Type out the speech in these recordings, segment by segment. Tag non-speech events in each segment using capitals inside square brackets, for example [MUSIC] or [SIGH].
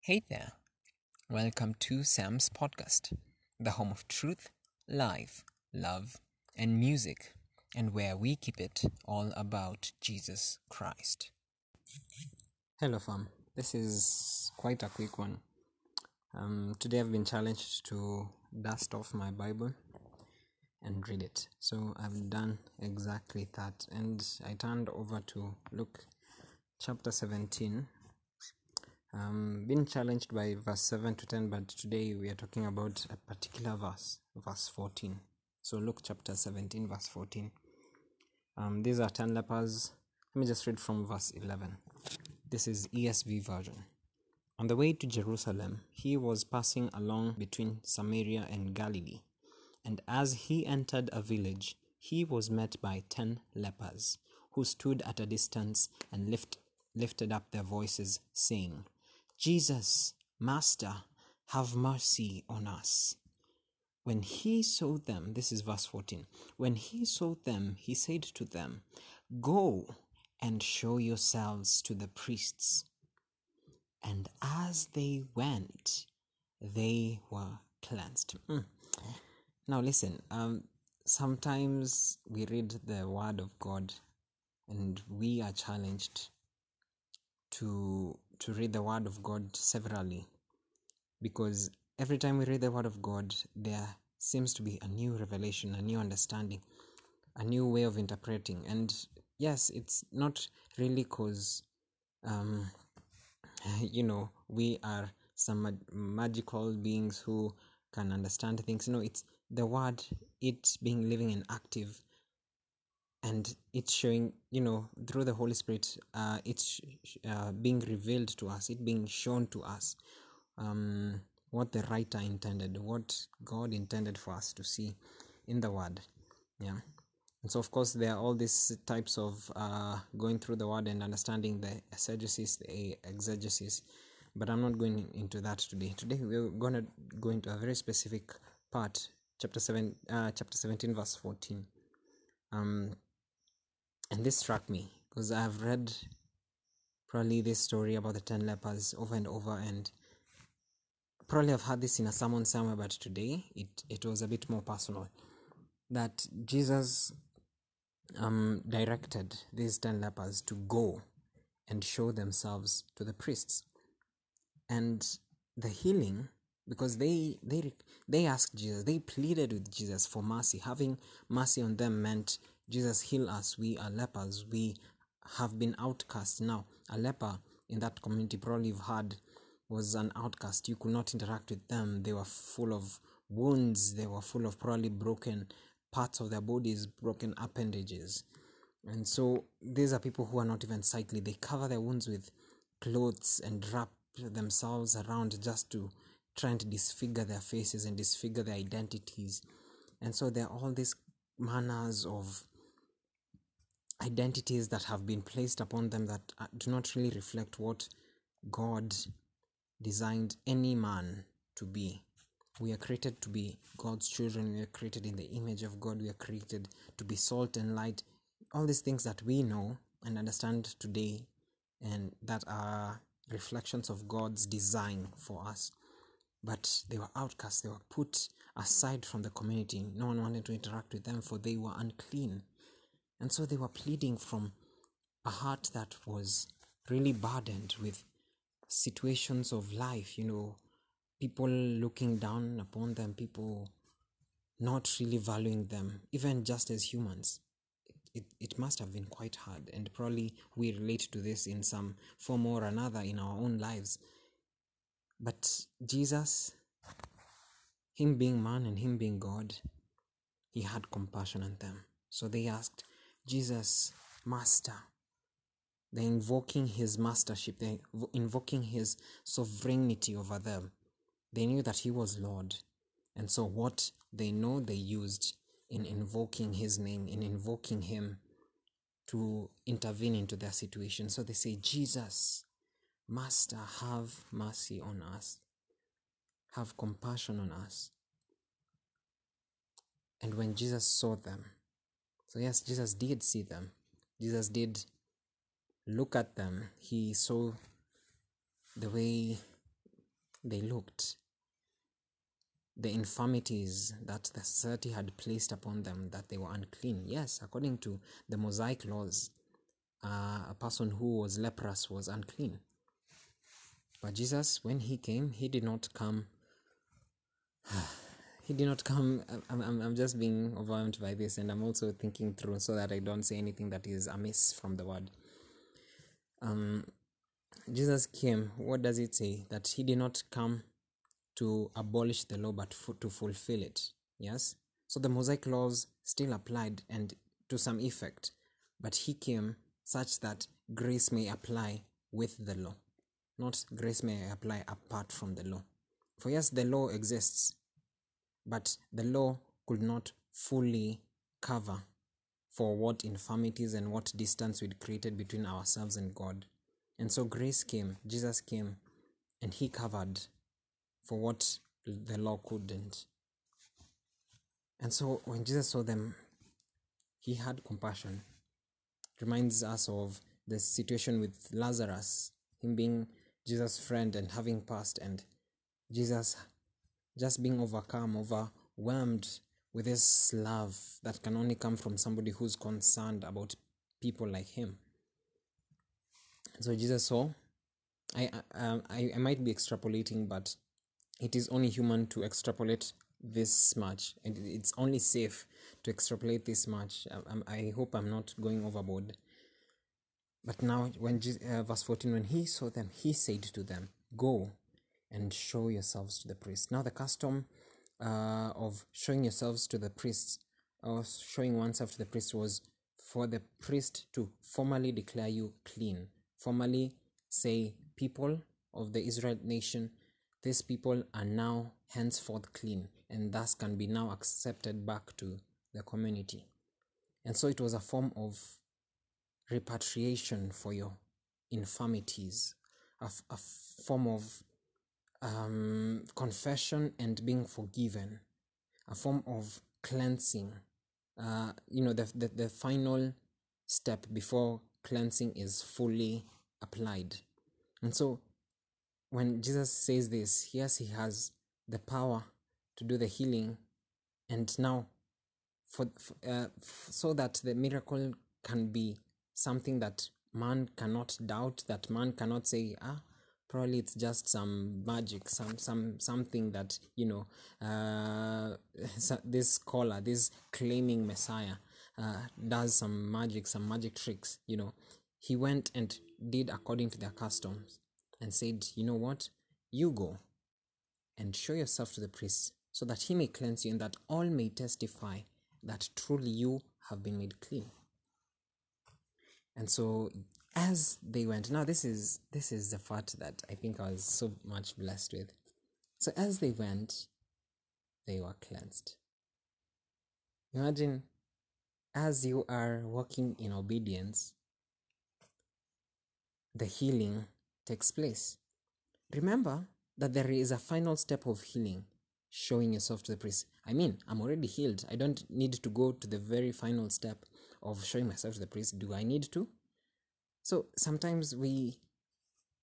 Hey there. Welcome to Sam's Podcast, the home of truth, life, love, and music, and where we keep it all about Jesus Christ. Hello, fam. This is quite a quick one. Um, today I've been challenged to dust off my Bible and read it. So I've done exactly that, and I turned over to Luke chapter 17 um, been challenged by verse 7 to 10, but today we are talking about a particular verse, verse 14. So, Luke chapter 17, verse 14. Um, these are 10 lepers. Let me just read from verse 11. This is ESV version. On the way to Jerusalem, he was passing along between Samaria and Galilee. And as he entered a village, he was met by ten lepers, who stood at a distance and lift, lifted up their voices, saying, Jesus, Master, have mercy on us. When he saw them, this is verse 14. When he saw them, he said to them, Go and show yourselves to the priests. And as they went, they were cleansed. Mm. Now, listen, um, sometimes we read the word of God and we are challenged to to read the word of god severally because every time we read the word of god there seems to be a new revelation a new understanding a new way of interpreting. And yes it's not really because um [LAUGHS] you know we are some mag- magical beings who can understand things. No it's the word it being living and active and it's showing you know through the holy spirit uh, it's uh, being revealed to us it being shown to us um, what the writer intended what god intended for us to see in the word yeah. And so of course there are all these types of uh, going through the word and understanding the exegesis the exegesis but i'm not going into that today. Today we're going to go into a very specific part chapter 7 uh, chapter 17 verse 14 um and this struck me because I've read probably this story about the 10 lepers over and over and probably I've heard this in a sermon somewhere but today it, it was a bit more personal that Jesus um, directed these 10 lepers to go and show themselves to the priests. And the healing because they they they asked Jesus they pleaded with Jesus for mercy. Having mercy on them meant Jesus heal us. We are lepers. We have been outcast. Now, a leper in that community probably you've heard was an outcast. You could not interact with them. They were full of wounds. They were full of probably broken parts of their bodies, broken appendages. And so these are people who are not even sightly. They cover their wounds with clothes and wrap themselves around just to try and disfigure their faces and disfigure their identities. And so there are all these manners of identities that have been placed upon them that uh, do not really reflect what God designed any man to be. We are created to be God's children. We are created in the image of God. We are created to be salt and light. All these things that we know and understand today, and that are reflections of God's design for us. But they were outcasts, they were put aside from the community. No one wanted to interact with them, for they were unclean. And so they were pleading from a heart that was really burdened with situations of life, you know, people looking down upon them, people not really valuing them, even just as humans. It, it, must have been quite hard, and probably we relate to this in some form or another in our own lives. But Jesus, Him being man and Him being God, He had compassion on them. So they asked, Jesus, Master. They're invoking his mastership, they're invoking his sovereignty over them. They knew that he was Lord. And so, what they know they used in invoking his name, in invoking him to intervene into their situation. So they say, Jesus, Master, have mercy on us, have compassion on us. And when Jesus saw them, so, yes, Jesus did see them. Jesus did look at them. He saw the way they looked, the infirmities that the society had placed upon them, that they were unclean. Yes, according to the Mosaic laws, uh, a person who was leprous was unclean. But Jesus, when he came, he did not come. [SIGHS] [SIGHS] he did not come. I'm, I'm, I'm just being overwhelmed by this, and I'm also thinking through so that I don't say anything that is amiss from the word. Um, Jesus came. What does it say? That he did not come to abolish the law, but f- to fulfill it. Yes. So the Mosaic laws still applied, and to some effect, but he came such that grace may apply with the law, not grace may apply apart from the law. For yes, the law exists, but the law could not fully cover for what infirmities and what distance we'd created between ourselves and God. And so grace came, Jesus came, and he covered for what the law couldn't. And so when Jesus saw them, he had compassion reminds us of the situation with Lazarus, him being Jesus' friend and having passed, and Jesus just being overcome, overwhelmed with this love that can only come from somebody who's concerned about people like him. So Jesus saw. I, um, I I might be extrapolating, but it is only human to extrapolate this much, and it's only safe to extrapolate this much. I, I hope I'm not going overboard. But now, when uh, verse 14, when he saw them, he said to them, Go and show yourselves to the priest. Now, the custom uh, of showing yourselves to the priests, or showing oneself to the priest, was for the priest to formally declare you clean, formally say, People of the Israel nation, these people are now henceforth clean, and thus can be now accepted back to the community. And so it was a form of repatriation for your infirmities, a, a form of um, confession and being forgiven, a form of cleansing. Uh, you know, the, the, the final step before cleansing is fully applied. And so when Jesus says this, yes, he has the power to do the healing, and now for, uh, so that the miracle can be something that man cannot doubt, that man cannot say, ah, probably it's just some magic, some some something that you know, uh, [LAUGHS] this scholar, this claiming Messiah, uh, does some magic, some magic tricks. You know, he went and did according to their customs, and said, you know what, you go and show yourself to the priest, so that he may cleanse you, and that all may testify that truly you have been made clean and so as they went now this is this is the part that i think i was so much blessed with. So as they went they were cleansed. Imagine as you are walking in obedience the healing takes place. Remember that there is a final step of healing showing yourself to the priest. I mean i'm already healed. I don't need to go to the very final step of showing myself to the priest. Do i need to so sometimes we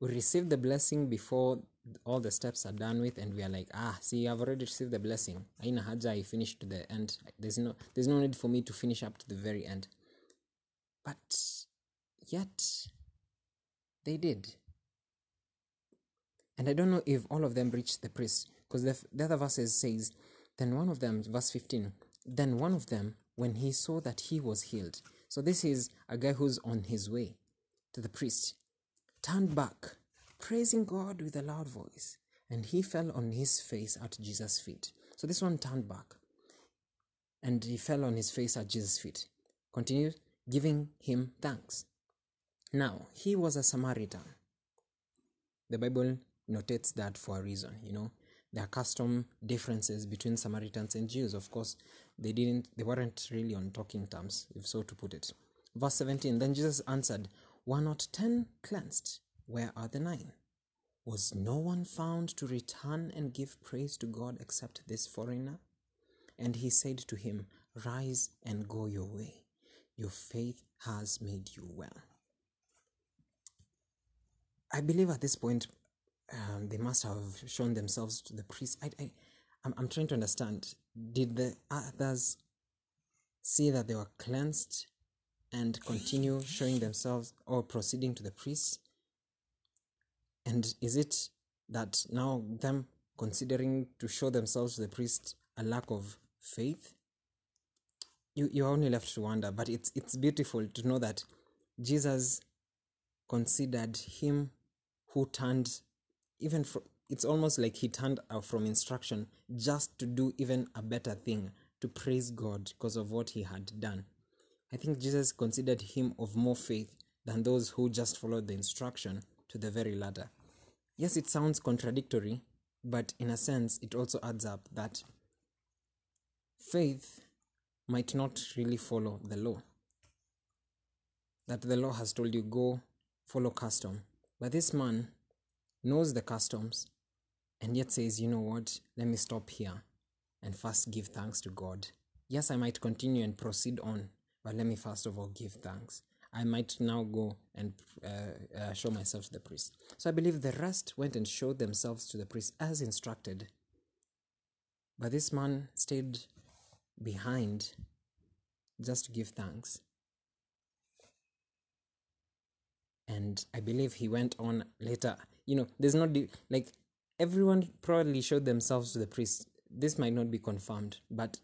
we receive the blessing before all the steps are done with and we are like ah see i've already received the blessing. Aina haja i finished to the end. There's no there's no need for me to finish up to the very end. But yet they did. And i don't know if all of them reached the priest because the, the other verses says then one of them verse 15 then one of them when he saw that he was healed. So this is a guy who's on his way to the priest, turned back, praising God with a loud voice, and he fell on his face at Jesus' feet. So this one turned back, and he fell on his face at Jesus' feet. Continued giving him thanks. Now, he was a Samaritan. The Bible notates that for a reason, you know. There are custom differences between Samaritans and Jews. Of course, they didn't they weren't really on talking terms, if so to put it. Verse 17 Then Jesus answered, Were not ten cleansed? Where are the nine? Was no one found to return and give praise to God except this foreigner? And he said to him, Rise and go your way. Your faith has made you well. I believe at this point um, they must have shown themselves to the priest. I, I, I'm, I'm trying to understand. Did the others see that they were cleansed and continue showing themselves or proceeding to the priests? And is it that now them considering to show themselves to the priest a lack of faith? You you're only left to wonder, but it's it's beautiful to know that Jesus considered him who turned even from it's almost like he turned out from instruction just to do even a better thing to praise God because of what he had done. I think Jesus considered him of more faith than those who just followed the instruction to the very latter. Yes, it sounds contradictory, but in a sense, it also adds up that faith might not really follow the law. That the law has told you, go follow custom. But this man knows the customs and yet says, you know what, let me stop here and first give thanks to God. Yes, I might continue and proceed on, but let me first of all give thanks. I might now go and uh, uh, show myself to the priest. So I believe the rest went and showed themselves to the priest as instructed. But this man stayed behind just to give thanks. And I believe he went on later. You know, there's not like everyone probably showed themselves to the priest. This might not be confirmed, but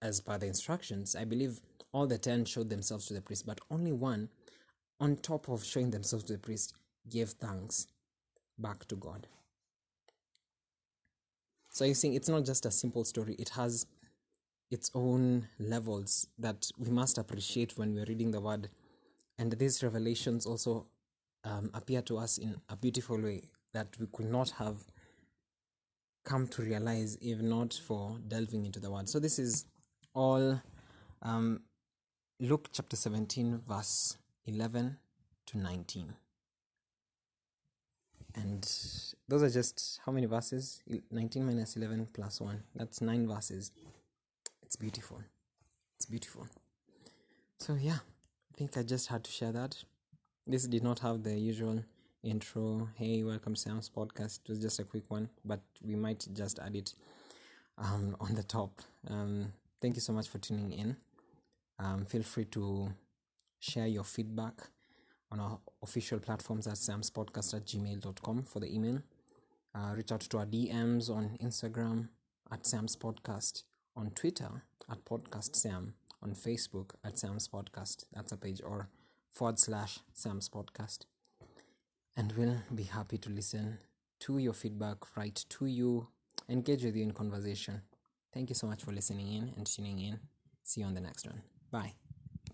as per the instructions, I believe all the ten showed themselves to the priest, but only one, on top of showing themselves to the priest, gave thanks back to God. So you see, it's not just a simple story, it has its own levels that we must appreciate when we're reading the word. And these revelations also um, appear to us in a beautiful way that we could not have come to realize if not for delving into the word. So this is all um, Luke chapter 17, verse 11 to 19. And those are just how many verses? 19 minus 11 plus 1. That's 9 verses. It's beautiful. It's beautiful. So, yeah, I think I just had to share that. This did not have the usual intro. Hey, welcome to Sam's podcast. It was just a quick one, but we might just add it um, on the top. Um, thank you so much for tuning in. Um, feel free to share your feedback on our official platforms at samspodcast at gmail.com for the email. Uh, reach out to our DMs on Instagram at Sam's Podcast, on Twitter at Podcast Sam, on Facebook at Sam's Podcast. That's a page, or forward slash Sam's Podcast. And we'll be happy to listen to your feedback, write to you, engage with you in conversation. Thank you so much for listening in and tuning in. See you on the next one. Bye.